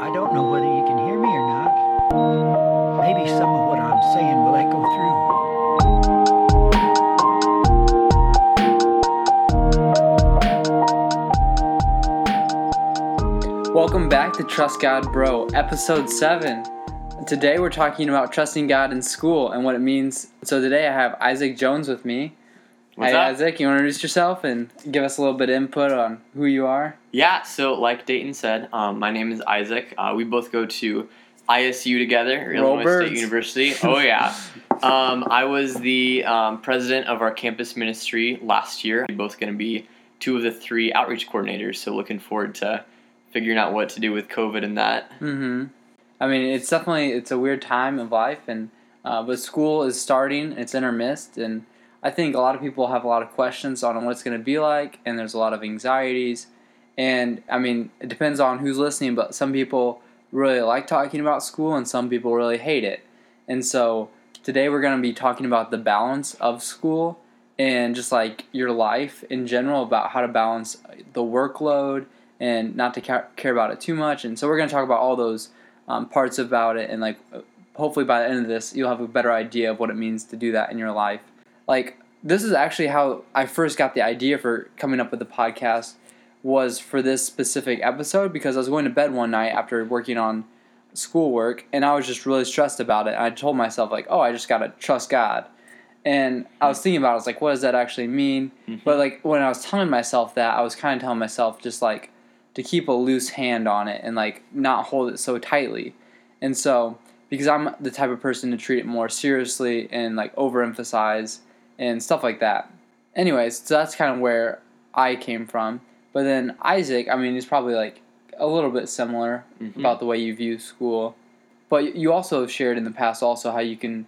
I don't know whether you can hear me or not. Maybe some of what I'm saying will echo through. Welcome back to Trust God Bro, episode 7. Today we're talking about trusting God in school and what it means. So today I have Isaac Jones with me. What's hey up? Isaac, you want to introduce yourself and give us a little bit of input on who you are? Yeah, so like Dayton said, um, my name is Isaac. Uh, we both go to ISU together, Illinois State. University. Oh yeah. um, I was the um, president of our campus ministry last year. We're both going to be two of the three outreach coordinators. So looking forward to figuring out what to do with COVID and that. Mm-hmm. I mean, it's definitely it's a weird time of life, and uh, but school is starting. It's in our midst, and I think a lot of people have a lot of questions on what it's going to be like, and there's a lot of anxieties. And I mean, it depends on who's listening, but some people really like talking about school, and some people really hate it. And so today we're going to be talking about the balance of school and just like your life in general about how to balance the workload and not to ca- care about it too much. And so we're going to talk about all those um, parts about it, and like hopefully by the end of this, you'll have a better idea of what it means to do that in your life. Like this is actually how I first got the idea for coming up with the podcast was for this specific episode because I was going to bed one night after working on schoolwork and I was just really stressed about it. I told myself like, "Oh, I just got to trust God." And I was thinking about it, I was like, what does that actually mean? Mhm. But like when I was telling myself that, I was kind of telling myself just like to keep a loose hand on it and like not hold it so tightly. And so because I'm the type of person to treat it more seriously and like overemphasize and stuff like that. Anyways, so that's kind of where I came from. But then Isaac, I mean, he's probably like a little bit similar Mhm. about the way you view school. But you also shared in the past also how you can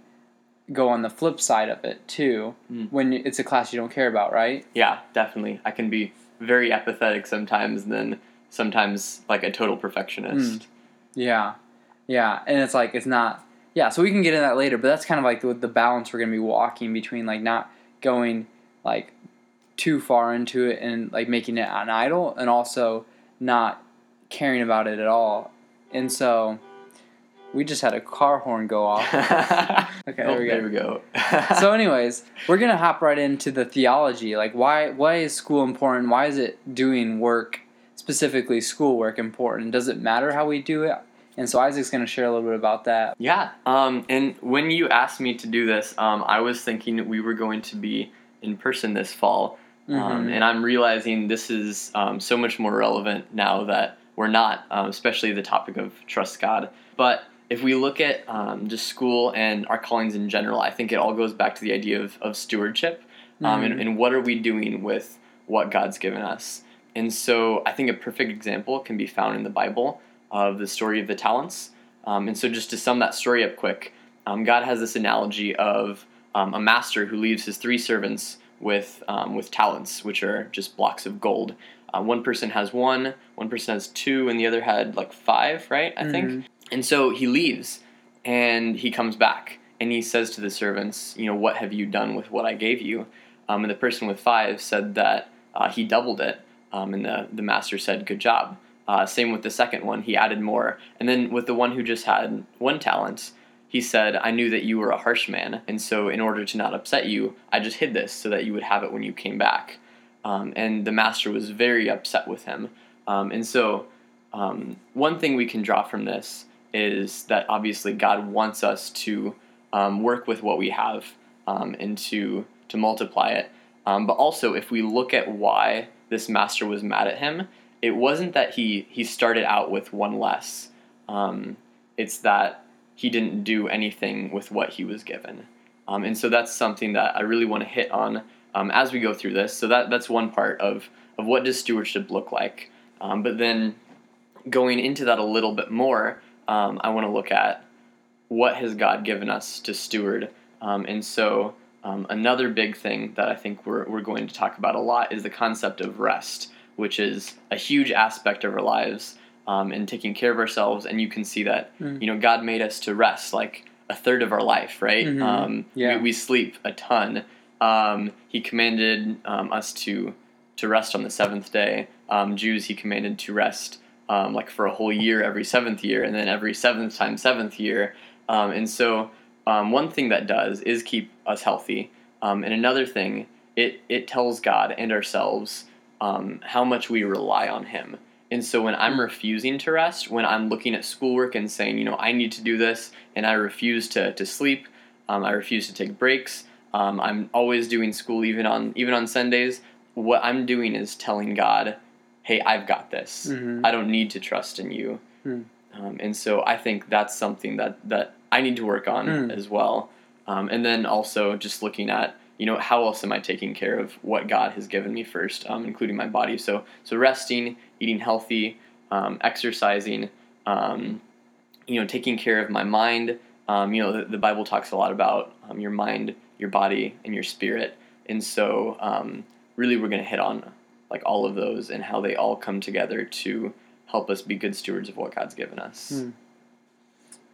go on the flip side of it too Mm. when it's a class you don't care about, right? Yeah, definitely. I can be very apathetic sometimes, and then sometimes like a total perfectionist. Yeah, yeah, and it's like it's not. Yeah, so we can get into that later, but that's kind of like the, the balance we're gonna be walking between like not going like too far into it and like making it an idol, and also not caring about it at all. And so we just had a car horn go off. Okay, Oh, there we go. There we go. so anyways we're gonna hop right into the theology like why why is school important why is it doing work specifically schoolwork important does it matter how we do it and so isaac's gonna share a little bit about that Yeah, um, and when you asked me to do this, um, I was thinking we were going to be in person this fall, um, Mhm. and I'm realizing this is um, so much more relevant now that we're not, um, especially the topic of trust God. But if we look at um, just school and our callings in general, I think it all goes back to the idea of, of stewardship um, and, and what are we doing with what God's given us. And so I think a perfect example can be found in the Bible of the story of the talents. Um, and so just to sum that story up quick, um, God has this analogy of um, a master who leaves his three servants with um, with talents, which are just blocks of gold. Uh, one person has one, one person has two, and the other had like five, right? I think. Mhm. And so he leaves, and he comes back, and he says to the servants, "You know, what have you done with what I gave you?" Um, and the person with five said that uh, he doubled it, um, and the the master said, "Good job." Uh, same with the second one, he added more, and then with the one who just had one talent, he said, "I knew that you were a harsh man, and so in order to not upset you, I just hid this so that you would have it when you came back." Um, and the master was very upset with him, um, and so um, one thing we can draw from this is that obviously God wants us to um, work with what we have um, and to to multiply it. Um, but also, if we look at why this master was mad at him, it wasn't that he he started out with one less. Um, it's that he didn't do anything with what he was given, um, and so that's something that I really want to hit on um, as we go through this. So that that's one part of of what does stewardship look like. Um, but then going into that a little bit more, um, I want to look at what has God given us to steward. Um, and so, another big thing that I think we're, we're going to talk about a lot is the concept of rest, which is a huge aspect of our lives um, and taking care of ourselves. And you can see that, Mm. you know, God made us to rest like a third of our life, right? Mhm. Um, Yeah. we, we sleep a ton. Um, he commanded um, us to to rest on the seventh day. Um, Jews, he commanded to rest um, like for a whole year every seventh year, and then every seventh time seventh year. Um, and so um, one thing that does is keep us healthy, um, and another thing it it tells God and ourselves um, how much we rely on Him. And so when I'm refusing to rest, when I'm looking at schoolwork and saying, you know, I need to do this, and I refuse to, to sleep, um, I refuse to take breaks, um, I'm always doing school even on even on Sundays. What I'm doing is telling God, hey, I've got this. Mhm. I don't need to trust in you. Hmm. Um, and so I think that's something that, that I need to work on Hmm. as well. Um, and then also just looking at, you know, how else am I taking care of what God has given me first, um, including my body. So, so resting, eating healthy, um, exercising, um, you know, taking care of my mind. Um, you know, the, the Bible talks a lot about um, your mind, your body, and your spirit. And so, um, really, we're going to hit on like all of those and how they all come together to help us be good stewards of what God's given us. Hmm.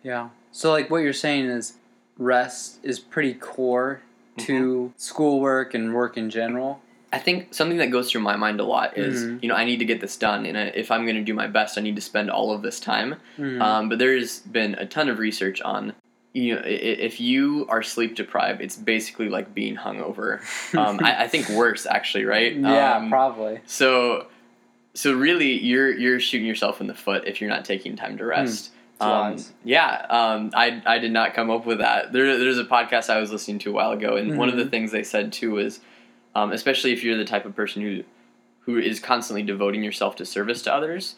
Yeah. So like what you're saying is rest is pretty core to schoolwork and work in general. I think something that goes through my mind a lot is, Mhm. you know, I need to get this done, and I- if I'm going to do my best, I need to spend all of this time. Mhm. Um, but there's been a ton of research on, you know, if you are sleep deprived, it's basically like being hungover. Um, I, I think worse, actually, right? yeah, Um, probably. So, so really, you're you're shooting yourself in the foot if you're not taking time to rest. It's Um, yeah, um, I I did not come up with that. There, there's a podcast I was listening to a while ago, and one of the Mhm. things they said too is, um, especially if you're the type of person who who is constantly devoting yourself to service to others,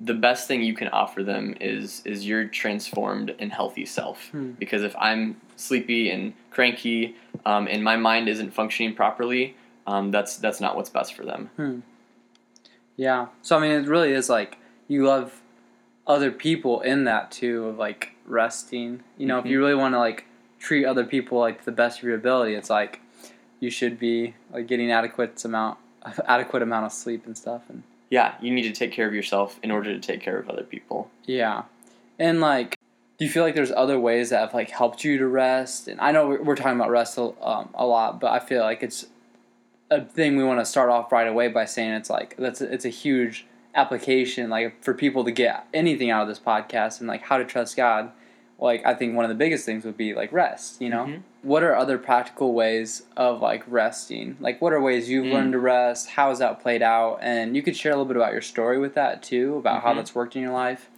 the best thing you can offer them is is your transformed and healthy self. Hmm. Because if I'm sleepy and cranky, um, and my mind isn't functioning properly, um, that's that's not what's best for them. Yeah. So I mean, it really is like you love other people in that too of like resting. You know, if you really want to like treat other people like to the best of your ability, it's like you should be like getting adequate amount adequate amount of sleep and stuff and Yeah, you need to take care of yourself in order to take care of other people. yeah. And like do you feel like there's other ways that have like helped you to rest? And I know we're, we're talking about rest a, um, a lot, but I feel like it's a thing we want to start off right away by saying it's like that's a, it's a huge application like for people to get anything out of this podcast and like how to trust God. Like I think one of the biggest things would be like rest. You know, Mhm. what are other practical ways of like resting? Like what are ways you've Mm. learned to rest? How has that played out? And you could share a little bit about your story with that too, about how Mhm. that's worked in your life.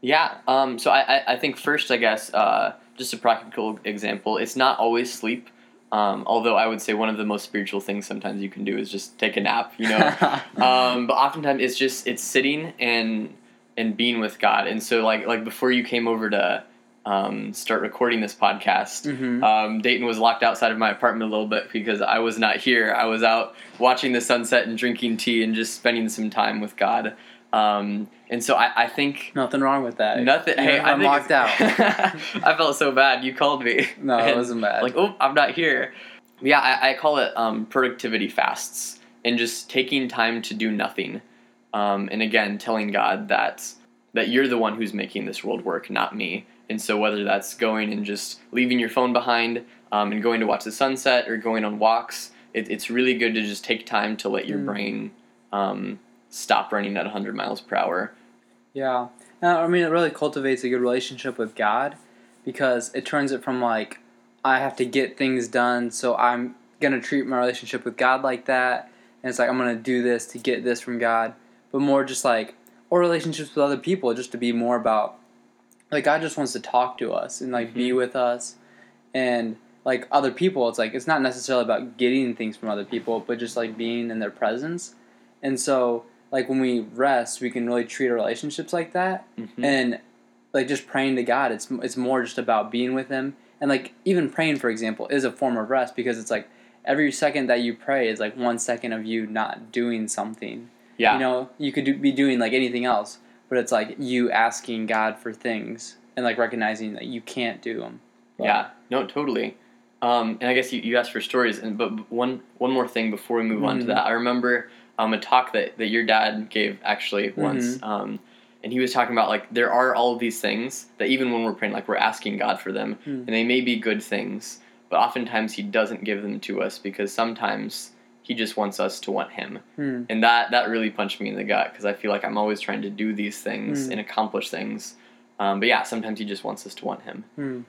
Yeah. Um, so I, I, I think first, I guess, uh, just a practical example. It's not always sleep. Um, although I would say one of the most spiritual things sometimes you can do is just take a nap. You know. um, but oftentimes it's just it's sitting and and being with God. And so like like before you came over to um, start recording this podcast, Mhm. um, Dayton was locked outside of my apartment a little bit because I was not here. I was out watching the sunset and drinking tea and just spending some time with God. Um, and so I, I think Nothing wrong with that. nothing. You Hey, know, I'm locked out. I felt so bad. You called me. No, it wasn't bad. Like, oh, I'm not here. Yeah, I, I call it um, productivity fasts and just taking time to do nothing. Um, and again, telling God that that you're the one who's making this world work, not me. And so whether that's going and just leaving your phone behind um, and going to watch the sunset or going on walks, it, it's really good to just take time to let your Mm. brain um, stop running at 100 miles per hour. Yeah. No, I mean, it really cultivates a good relationship with God because it turns it from like, I have to get things done, so I'm going to treat my relationship with God like that. And it's like, I'm going to do this to get this from God. But more just like, or relationships with other people, just to be more about, like, God just wants to talk to us and like be Mhm. with us. And like other people, it's like, it's not necessarily about getting things from other people, but just like being in their presence. And so, like, when we rest, we can really treat our relationships like that Mhm. and like just praying to God. It's it's more just about being with Him, and like even praying, for example, is a form of rest because it's like every second that you pray is like one second of you not doing something. yeah. You know, you could do, be doing like anything else, but it's like you asking God for things and like recognizing that you can't do them. Yeah, no, totally. Um, and I guess you, you asked for stories, and but one one more thing before we move on to Mhm. that, I remember um, a talk that, that your dad gave actually Mm-hmm. once, um, and he was talking about like there are all of these things that even when we're praying, like we're asking God for them, Hmm. and they may be good things, but oftentimes He doesn't give them to us because sometimes He just wants us to want Him. Hmm. And that that really punched me in the gut because I feel like I'm always trying to do these things Mm. and accomplish things. Um, but yeah, sometimes He just wants us to want Him. Hmm.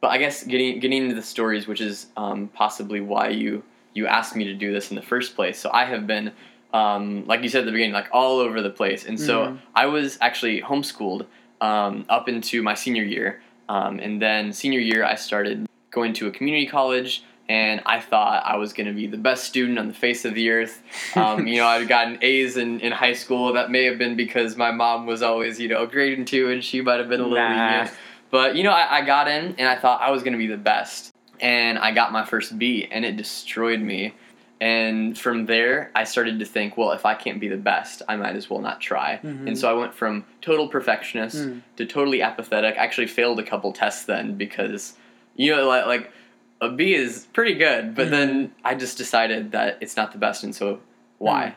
But I guess getting getting into the stories, which is um, possibly why you you asked me to do this in the first place. So I have been, um, like you said at the beginning, like all over the place, and so Mhm. I was actually homeschooled um, up into my senior year, um, and then senior year I started going to a community college. And I thought I was going to be the best student on the face of the earth. Um, you know, I'd gotten A's in, in high school. That may have been because my mom was always, you know, grading too, and she might have been a little Nah. lenient. But you know, I, I got in and I thought I was gonna be the best. And I got my first B and it destroyed me. And from there, I started to think, well, if I can't be the best, I might as well not try. Mhm. And so I went from total perfectionist Mm. to totally apathetic. I actually failed a couple tests then because, you know, like, like a B is pretty good, but Mhm. then I just decided that it's not the best, and so why?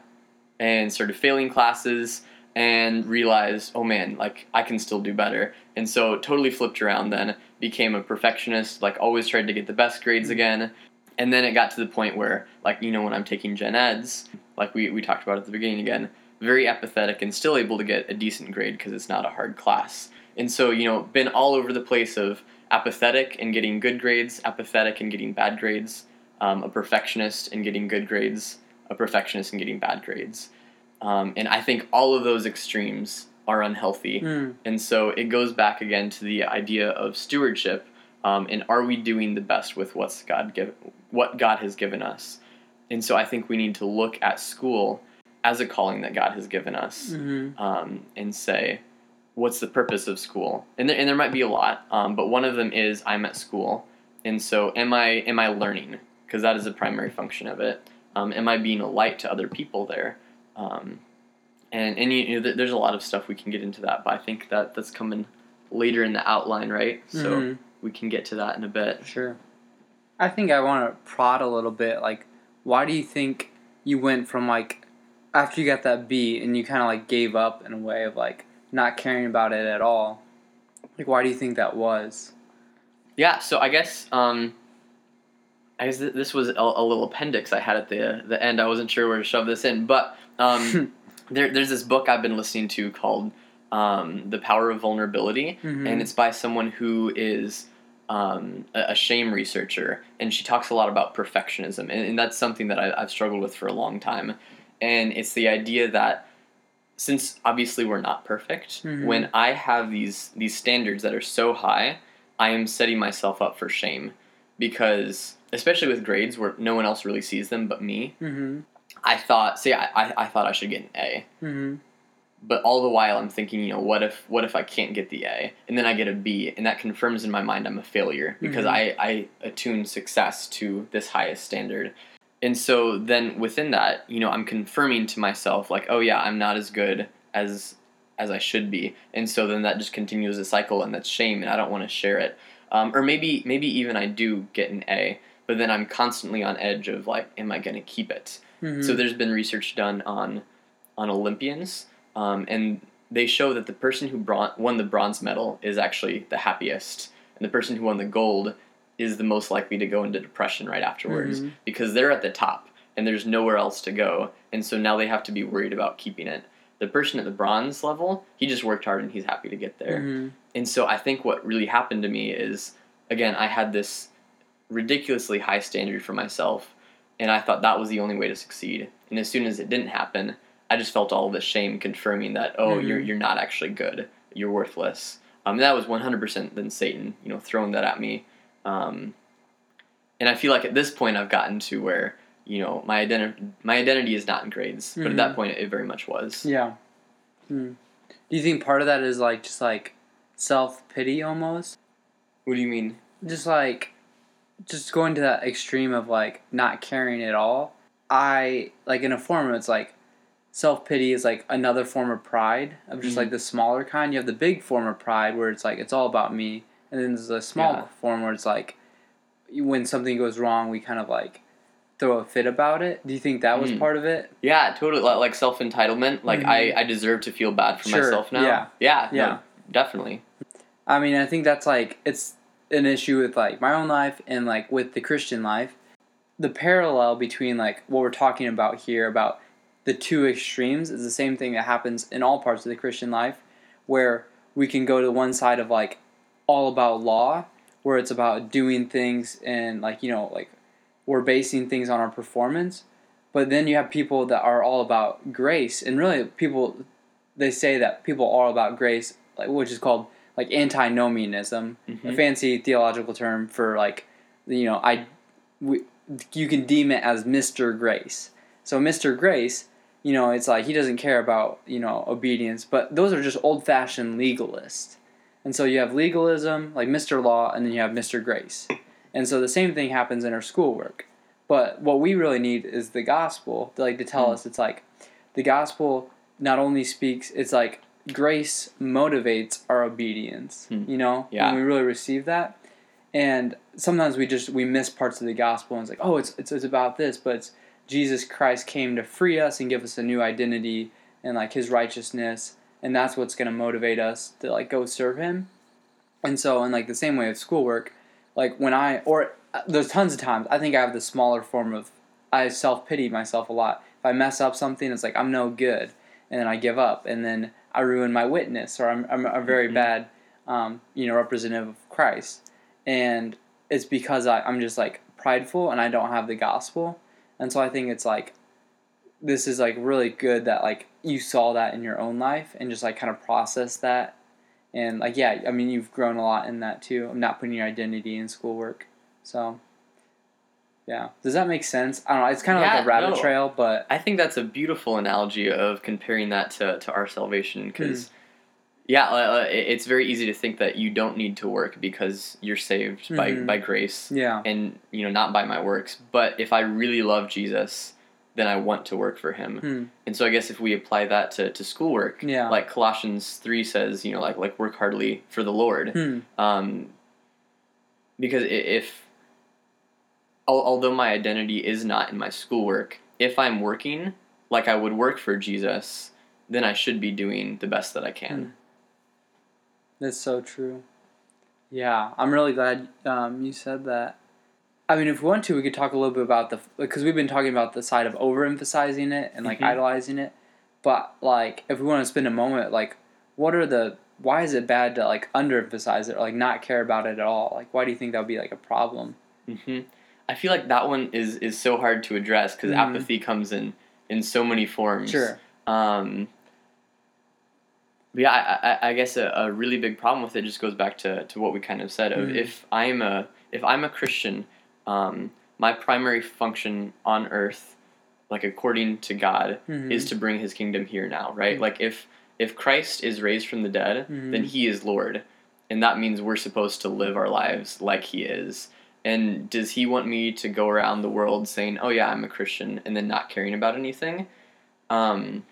And started failing classes and realized, oh man, like I can still do better. And so totally flipped around then, became a perfectionist, like always tried to get the best grades again. And then it got to the point where, like, you know, when I'm taking gen eds, like we, we talked about at the beginning again, very apathetic and still able to get a decent grade because it's not a hard class. And so, you know, been all over the place of apathetic and getting good grades, apathetic and getting bad grades, um, a perfectionist and getting good grades, a perfectionist and getting bad grades. Um, and I think all of those extremes are unhealthy. Hmm. And so it goes back again to the idea of stewardship. Um, and are we doing the best with what's God give, what God has given us? And so I think we need to look at school as a calling that God has given us Mhm. um, and say, what's the purpose of school? And there, and there might be a lot, um, but one of them is I'm at school, and so am I am I learning? Because that is a primary function of it. Um, am I being a light to other people there? Um, and and you, know, there's a lot of stuff we can get into that, but I think that that's coming later in the outline, right? So Mhm. We can get to that in a bit. Sure. I think I want to prod a little bit. Like, why do you think you went from like after you got that B and you kind of like gave up in a way of like not caring about it at all? Like, why do you think that was? Yeah, so I guess um, I guess th- this was a, a little appendix I had at the the end. I wasn't sure where to shove this in, but um, there, there's this book I've been listening to called um, "The Power of Vulnerability," Mhm. and it's by someone who is um, a, shame researcher, and she talks a lot about perfectionism, and, and that's something that I, I've struggled with for a long time. And it's the idea that since obviously we're not perfect, Mhm. when I have these these standards that are so high, I am setting myself up for shame because especially with grades where no one else really sees them but me. Mm-hmm. I thought, see, I, I, I thought I should get an A, Mm-hmm. But all the while I'm thinking, you know, what if what if I can't get the A and then I get a B and that confirms in my mind I'm a failure because Mhm. I I attune success to this highest standard. And so then within that, you know, I'm confirming to myself like, oh yeah, I'm not as good as as I should be. And so then that just continues a cycle and that's shame and I don't want to share it. Um, or maybe maybe even I do get an A, but then I'm constantly on edge of like, am I going to keep it? Mm-hmm. So there's been research done on on Olympians, um, and they show that the person who bron- won the bronze medal is actually the happiest, and the person who won the gold is the most likely to go into depression right afterwards Mhm. because they're at the top and there's nowhere else to go, and so now they have to be worried about keeping it. The person at the bronze level, he just worked hard and he's happy to get there. Mm-hmm. And so I think what really happened to me is, again, I had this ridiculously high standard for myself, and I thought that was the only way to succeed. And as soon as it didn't happen, I just felt all this shame confirming that, oh, Mhm. you're, you're not actually good, you're worthless. Um, that was 100% then Satan, you know, throwing that at me. Um, and I feel like at this point I've gotten to where, you know, my identity my identity is not in grades, but at that Mhm. point it very much was. Yeah. Hmm. Do you think part of that is like just like self pity almost? What do you mean? Just like just going to that extreme of like not caring at all. I like in a form it's like self pity is like another form of pride of just Mhm. like the smaller kind. You have the big form of pride where it's like it's all about me, and then there's a small Yeah. form where it's like when something goes wrong, we kind of like throw a fit about it. Do you think that was Mm. part of it? Yeah, totally. Like, self entitlement. Like Mhm. I, I deserve to feel bad for Sure, myself now. yeah. Yeah. no, Yeah. definitely. I mean, I think that's like it's an issue with like my own life and like with the Christian life the parallel between like what we're talking about here about the two extremes is the same thing that happens in all parts of the Christian life, where we can go to one side of like all about law, where it's about doing things and like you know like we're basing things on our performance, but then you have people that are all about grace, and really people they say that people are all about grace, like which is called like antinomianism, a Mhm. fancy theological term for like you know I we, you can deem it as Mr. Grace. So Mr. Grace, you know, it's like he doesn't care about, you know, obedience, but those are just old-fashioned legalists. And so you have legalism, like Mr. Law, and then you have Mr. Grace. And so the same thing happens in our schoolwork. But what we really need is the gospel, to, like to tell Hmm. us it's like the gospel not only speaks, it's like grace motivates our obedience. Hmm. You know, Yeah. when we really receive that, and sometimes we just we miss parts of the gospel and it's like oh it's it's, it's about this but it's jesus christ came to free us and give us a new identity and like his righteousness and that's what's going to motivate us to like go serve him and so in like the same way of schoolwork like when i or uh, there's tons of times i think i have the smaller form of i self-pity myself a lot if i mess up something it's like i'm no good and then i give up and then i ruin my witness or i'm, I'm a very Mhm. bad um, you know representative of christ and it's because I, I'm just like prideful and I don't have the gospel. And so I think it's like this is like really good that like you saw that in your own life and just like kind of process that. And like yeah, I mean you've grown a lot in that too. I'm not putting your identity in schoolwork. So yeah. Does that make sense? I don't know. It's kind of like a rabbit no. trail, but I think that's a beautiful analogy of comparing that to, to our salvation because, Hmm. Yeah, uh, uh, it's very easy to think that you don't need to work because you're saved by, Mhm. by grace yeah. and you know not by my works. But if I really love Jesus, then I want to work for Him. Hmm. And so I guess if we apply that to, to schoolwork, Yeah. like Colossians three says, you know, like like work heartily for the Lord. Hmm. Um, because if although my identity is not in my schoolwork, if I'm working like I would work for Jesus, then I should be doing the best that I can. That's so true. Yeah, I'm really glad um, you said that. I mean, if we want to, we could talk a little bit about the because we've been talking about the side of overemphasizing it and like Mhm. idolizing it. But like, if we want to spend a moment, like, what are the why is it bad to like underemphasize it or like not care about it at all? Like, why do you think that would be like a problem? hmm I feel like that one is is so hard to address because Mhm. apathy comes in in so many forms. Sure. Um, but yeah, I, I, I guess a, a really big problem with it just goes back to, to what we kind of said of Mhm. if I'm a if I'm a Christian, um, my primary function on earth, like according to God, Mhm. is to bring His kingdom here now, right? Mhm. Like if if Christ is raised from the dead, Mhm. then He is Lord, and that means we're supposed to live our lives like He is. And does He want me to go around the world saying, "Oh yeah, I'm a Christian," and then not caring about anything? Um,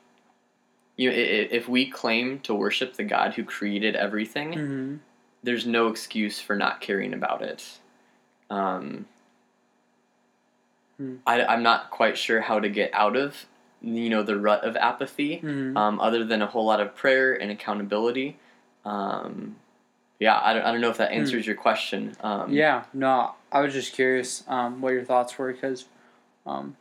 you know, i- i- if we claim to worship the God who created everything, Mm-hmm. there's no excuse for not caring about it. Um, Hmm. I, I'm not quite sure how to get out of, you know, the rut of apathy, Mm-hmm. um, other than a whole lot of prayer and accountability. Um, yeah, I don't, I don't know if that answers your question. Um, Yeah, no, I was just curious um, what your thoughts were because, um,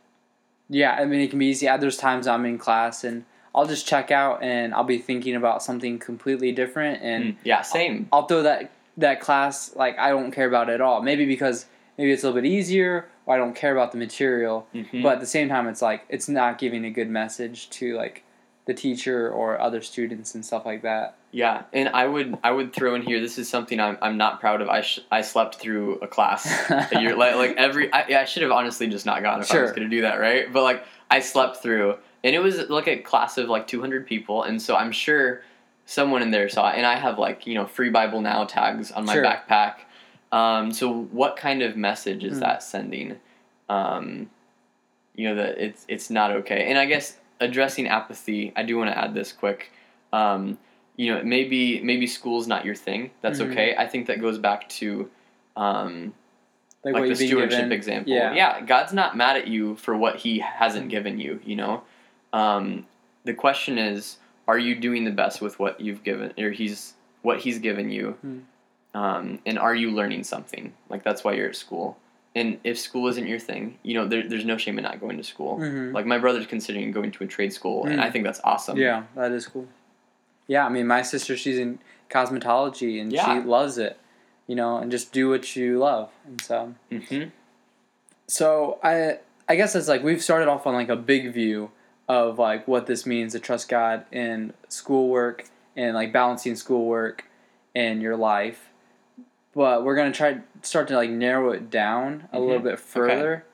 yeah, I mean, it can be easy. There's times I'm in class and I'll just check out and I'll be thinking about something completely different and Mm, yeah, same. I'll throw that that class like I don't care about at all. Maybe because maybe it's a little bit easier or I don't care about the material. Mhm. But at the same time, it's like it's not giving a good message to like the teacher or other students and stuff like that. Yeah, and I would I would throw in here. This is something I'm, I'm not proud of. I sh- I slept through a class a year like like every I, yeah, I should have honestly just not gone if I was gonna do that right. But like I slept through, and it was like a class of like 200 people, and so I'm sure someone in there saw it. And I have like you know free Bible now tags on my Sure. backpack. Um, so what kind of message is Hmm. that sending? Um, you know that it's it's not okay. And I guess addressing apathy, I do want to add this quick. Um, you know, maybe maybe school's not your thing. That's Mhm. okay. I think that goes back to um, Like, like, the stewardship example. Yeah. God's not mad at you for what He hasn't given you. You know, um, the question is, are you doing the best with what you've given, or He's what He's given you, Hmm. um, and are you learning something? Like that's why you're at school. And if school isn't your thing, you know, there, there's no shame in not going to school. Mhm. Like my brother's considering going to a trade school, and Mm. I think that's awesome. Yeah, that is cool. Yeah, I mean, my sister, she's in cosmetology and Yeah. she loves it, you know, and just do what you love. And so, hmm so I, I guess it's like we've started off on like a big view of like what this means to trust God in schoolwork and like balancing schoolwork and your life. But we're gonna try start to like narrow it down a little Mhm. bit further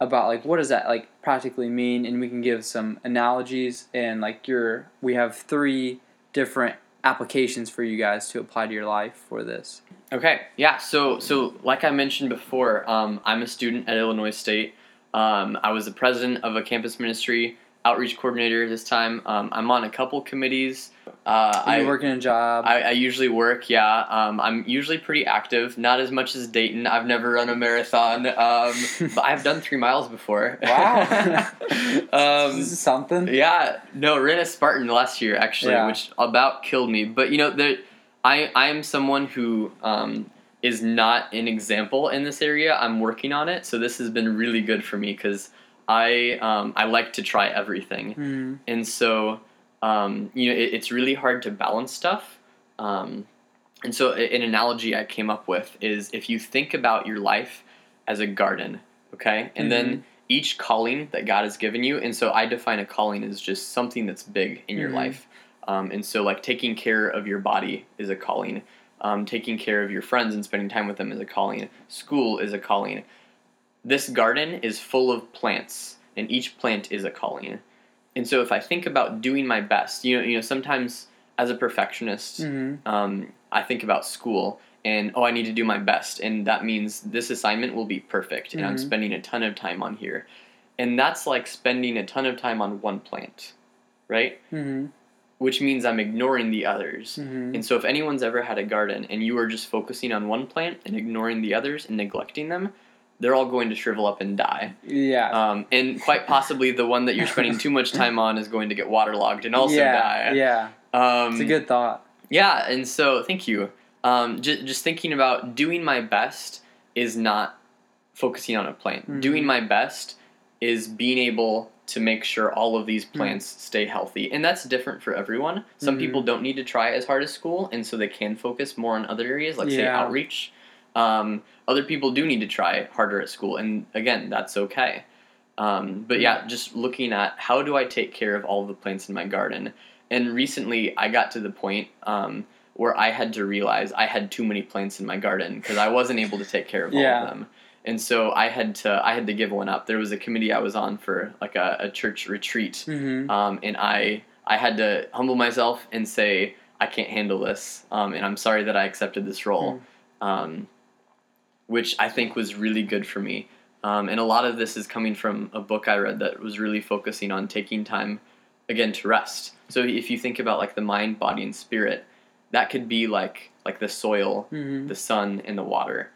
about like what does that like practically mean, and we can give some analogies and like your we have three different applications for you guys to apply to your life for this. Okay, yeah. So, so like I mentioned before, um, I'm a student at Illinois State. Um, I was the president of a campus ministry, outreach coordinator this time. Um, I'm on a couple committees. Uh, Are I you working a job? I, I usually work, yeah. Um, I'm usually pretty active, not as much as Dayton. I've never run a marathon, um, but I've done three miles before. Wow. um, this is something. yeah, no, ran a Spartan last year actually, Yeah. which about killed me. But you know, there, I I am someone who um, is not an example in this area. I'm working on it, so this has been really good for me because I um, I like to try everything, Mhm. and so um, you know it, it's really hard to balance stuff. Um, and so an analogy I came up with is if you think about your life as a garden, okay, and then each calling that God has given you, and so I define a calling as just something that's big in your Mhm. life. Um, and so, like taking care of your body is a calling. Um, taking care of your friends and spending time with them is a calling. School is a calling. This garden is full of plants, and each plant is a calling. And so, if I think about doing my best, you know, you know, sometimes as a perfectionist, Mhm. um, I think about school and oh, I need to do my best, and that means this assignment will be perfect, and I'm Mhm. spending a ton of time on here, and that's like spending a ton of time on one plant, right? Mhm. Which means I'm ignoring the others. Mhm. And so, if anyone's ever had a garden and you are just focusing on one plant and ignoring the others and neglecting them, they're all going to shrivel up and die. Yeah. Um, and quite possibly the one that you're spending too much time on is going to get waterlogged and also yeah. die. Yeah. Um, It's a good thought. yeah, and so thank you. Um, just, just thinking about doing my best is not focusing on a plant. Mhm. Doing my best is being able to make sure all of these Mm-hmm. plants stay healthy. And that's different for everyone. Some Mhm. people don't need to try as hard as school, and so they can focus more on other areas, like say outreach. Um, other people do need to try harder at school, and again, that's okay. Um, but yeah, just looking at how do I take care of all the plants in my garden. And recently, I got to the point um, where I had to realize I had too many plants in my garden because I wasn't able to take care of all Yeah. of them. And so I had to I had to give one up. There was a committee I was on for like a, a church retreat, Mm-hmm. um, and I I had to humble myself and say I can't handle this, um, and I'm sorry that I accepted this role, um, which I think was really good for me. Um, and a lot of this is coming from a book I read that was really focusing on taking time again to rest. So if you think about like the mind, body, and spirit, that could be like like the soil, Mm-hmm. the sun, and the water.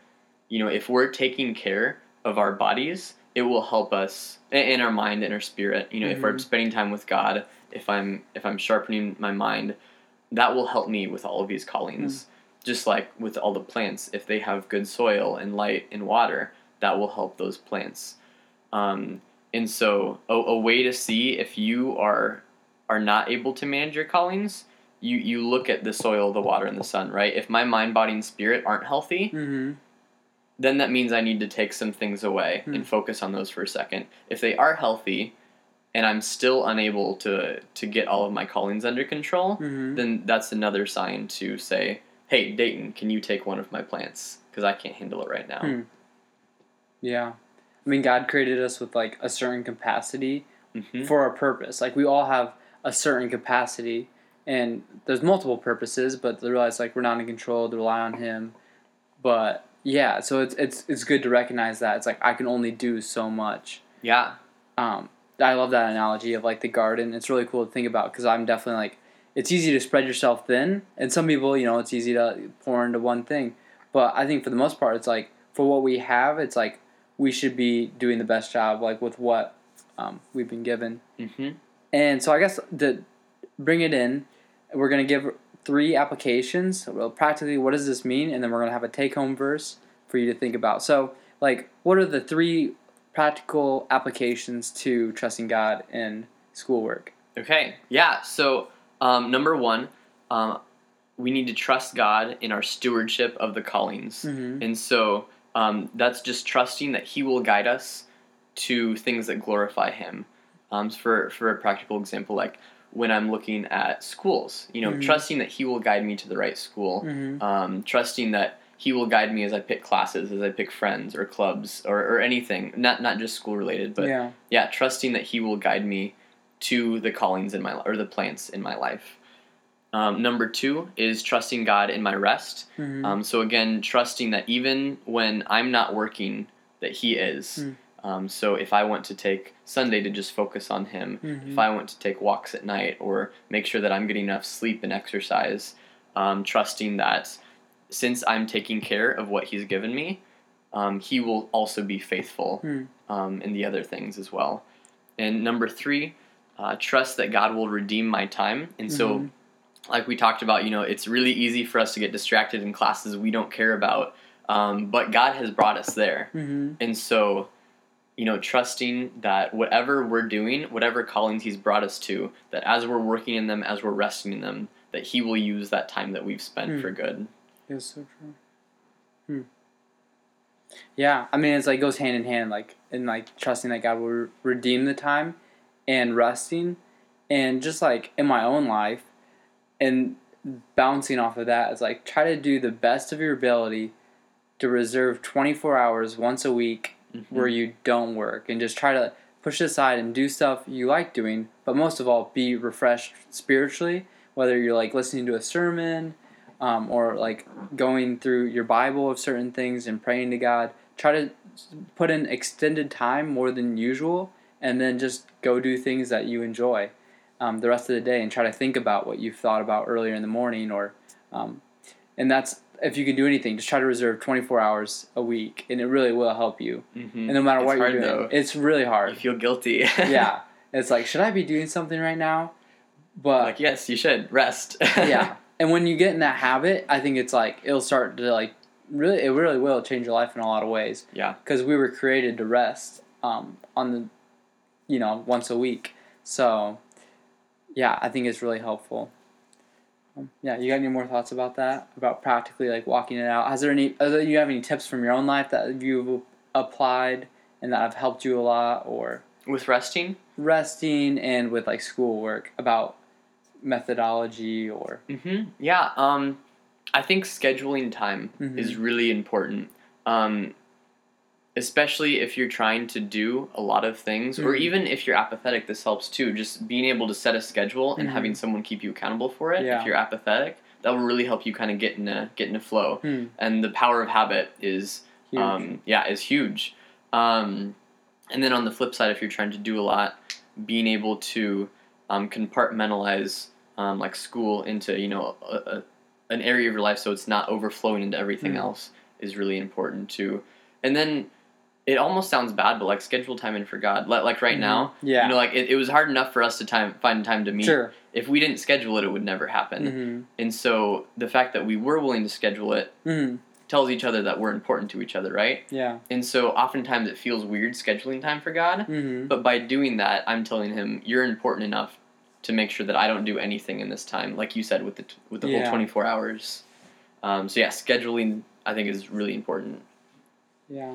You know, if we're taking care of our bodies, it will help us in our mind and our spirit. You know, if we're Mhm. spending time with God, if I'm if I'm sharpening my mind, that will help me with all of these callings. Just like with all the plants, if they have good soil and light and water, that will help those plants. Um, and so, a, a way to see if you are are not able to manage your callings, you you look at the soil, the water, and the sun. Right? If my mind, body, and spirit aren't healthy, Mm-hmm. then that means I need to take some things away Hmm. and focus on those for a second. If they are healthy, and I'm still unable to to get all of my callings under control, Mm-hmm. then that's another sign to say, "Hey, Dayton, can you take one of my plants? Because I can't handle it right now." Hmm. Yeah. I mean, God created us with like a certain capacity Mhm. for a purpose. Like we all have a certain capacity, and there's multiple purposes, but to realize like we're not in control, to rely on Him. But yeah, so it's it's it's good to recognize that it's like I can only do so much. Yeah. Um, I love that analogy of like the garden. It's really cool to think about because I'm definitely like it's easy to spread yourself thin, and some people you know it's easy to pour into one thing. But I think for the most part, it's like for what we have, it's like we should be doing the best job like with what um, we've been given. hmm And so I guess to bring it in, we're gonna give three applications. Well, practically, what does this mean? And then we're gonna have a take-home verse for you to think about. So like what are the three practical applications to trusting God in schoolwork? Okay, yeah. So, um, number one, um, we need to trust God in our stewardship of the callings. Mm-hmm. And so um, that's just trusting that He will guide us to things that glorify Him. Um, for, for a practical example, like when I'm looking at schools, you know, Mhm. trusting that He will guide me to the right school, Mm-hmm. um, trusting that He will guide me as I pick classes, as I pick friends or clubs or, or anything, not, not just school related, but yeah. yeah, trusting that He will guide me to the callings in my or the plants in my life. Um, number two is trusting God in my rest. Mm-hmm. Um, so again, trusting that even when I'm not working, that He is. Mm. Um, so if I want to take Sunday to just focus on Him, Mhm. if I want to take walks at night or make sure that I'm getting enough sleep and exercise, um, trusting that since I'm taking care of what He's given me, um, He will also be faithful um, in the other things as well. And number three, uh, trust that God will redeem my time. And so, Mhm. like we talked about, you know, it's really easy for us to get distracted in classes we don't care about, um, but God has brought us there. Mm-hmm. And so, you know, trusting that whatever we're doing, whatever callings He's brought us to, that as we're working in them, as we're resting in them, that He will use that time that we've spent Hmm. for good. It's so true. Hmm. Yeah, I mean, it's like goes hand in hand, like in like trusting that God will re- redeem the time, and resting, and just like in my own life, and bouncing off of that is like try to do the best of your ability to reserve twenty four hours once a week where you don't work, and just try to push aside and do stuff you like doing, but most of all, be refreshed spiritually. Whether you're like listening to a sermon, um, or like going through your Bible of certain things and praying to God. Try to put in extended time more than usual, and then just go do things that you enjoy um, the rest of the day, and try to think about what you've thought about earlier in the morning, or um, and that's if you can do anything, just try to reserve 24 hours a week, and it really will help you. Mhm. And no matter It's what you're doing, though. it's really hard. You feel guilty. yeah, it's like should I be doing something right now? But like, yes, you should rest. yeah and when you get in that habit i think it's like it'll start to like really it really will change your life in a lot of ways Yeah. because we were created to rest um, on the you know once a week so yeah i think it's really helpful um, yeah you got any more thoughts about that about practically like walking it out has there any other you have any tips from your own life that you've applied and that have helped you a lot or With resting, resting and with like schoolwork about methodology or mm-hmm. yeah. Um, I think scheduling time Mhm. is really important. Um, especially if you're trying to do a lot of things, or Mhm. even if you're apathetic, this helps too. Just being able to set a schedule and Mhm. having someone keep you accountable for it. Yeah. If you're apathetic, that will really help you kind of get in a get in a flow. Hmm. And the power of habit is Huge. Um, yeah, is huge. Um, and then on the flip side, if you're trying to do a lot, being able to um, compartmentalize um, like school into you know a, a, an area of your life so it's not overflowing into everything Mm. else is really important too. And then it almost sounds bad, but like schedule time in for God. Like, like right now, Mm-hmm. yeah you know, like it, it was hard enough for us to time find time to meet. sure If we didn't schedule it, it would never happen. Mm-hmm. And so the fact that we were willing to schedule it hmm tells each other that we're important to each other, right? yeah And so oftentimes it feels weird scheduling time for God, hmm but by doing that, I'm telling him you're important enough to make sure that I don't do anything in this time, like you said with the with the Yeah. whole 24 hours. Um, so yeah, scheduling I think is really important. yeah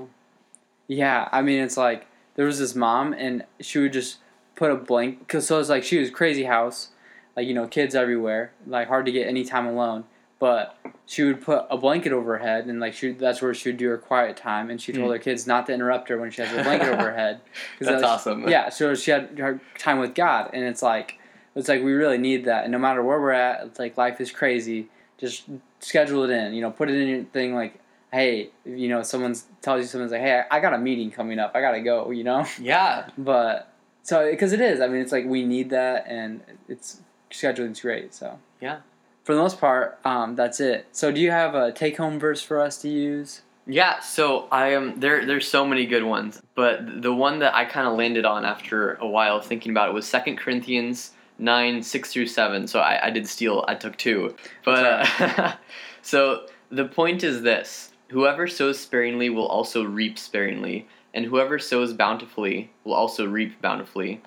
yeah i mean it's like there was this mom and she would just put a blank because so it's like she was crazy house like you know kids everywhere like hard to get any time alone but she would put a blanket over her head and like she that's where she would do her quiet time and she told Hmm. her kids not to interrupt her when she has a blanket over her head That's that- awesome. yeah so she had her time with god and it's like it's like we really need that and no matter where we're at it's like life is crazy just schedule it in you know put it in your thing like hey you know someone's tells you someone's like hey i, I got a meeting coming up i gotta go you know Yeah, but so because it is i mean it's like we need that and it's scheduling's great so Yeah. for the most part um, that's it so do you have a take-home verse for us to use yeah. So I am there. There's so many good ones, but the one that I kind of landed on after a while thinking about it was Second Corinthians nine six through seven. So I, I did steal. I took two, but uh, so the point is this: Whoever sows sparingly will also reap sparingly, and whoever sows bountifully will also reap bountifully.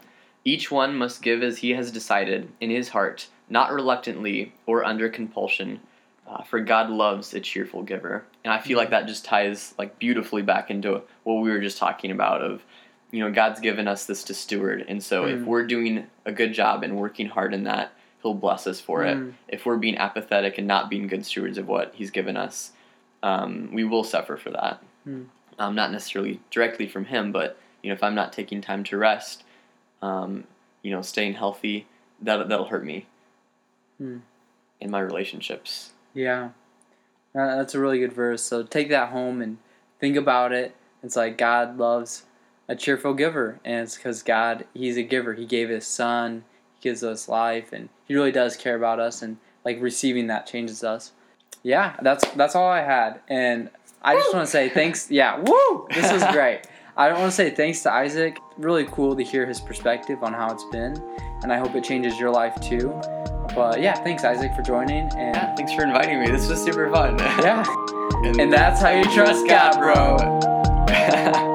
Each one must give as he has decided in his heart, not reluctantly or under compulsion, uh, for God loves a cheerful giver. And I feel like that just ties like beautifully back into what we were just talking about of you know God's given us this to steward, and so if Mm. we're doing a good job and working hard in that, He'll bless us for Mm. it. If we're being apathetic and not being good stewards of what He's given us, um, we will suffer for that. Mm. Um, not necessarily directly from Him, but you know if I'm not taking time to rest, um, you know, staying healthy, that that'll hurt me Mm. in my relationships. Yeah, Uh, that's a really good verse. So take that home and think about it. It's like God loves a cheerful giver, and it's because God, He's a giver. He gave His Son, He gives us life, and He really does care about us. And like receiving that changes us. Yeah, that's that's all I had, and I just want to say thanks. Yeah, woo! This was great. I don't want to say thanks to Isaac. Really cool to hear his perspective on how it's been, and I hope it changes your life too. But yeah, thanks Isaac for joining, and Yeah, thanks for inviting me. This was super fun. yeah. And that's how you trust God, bro.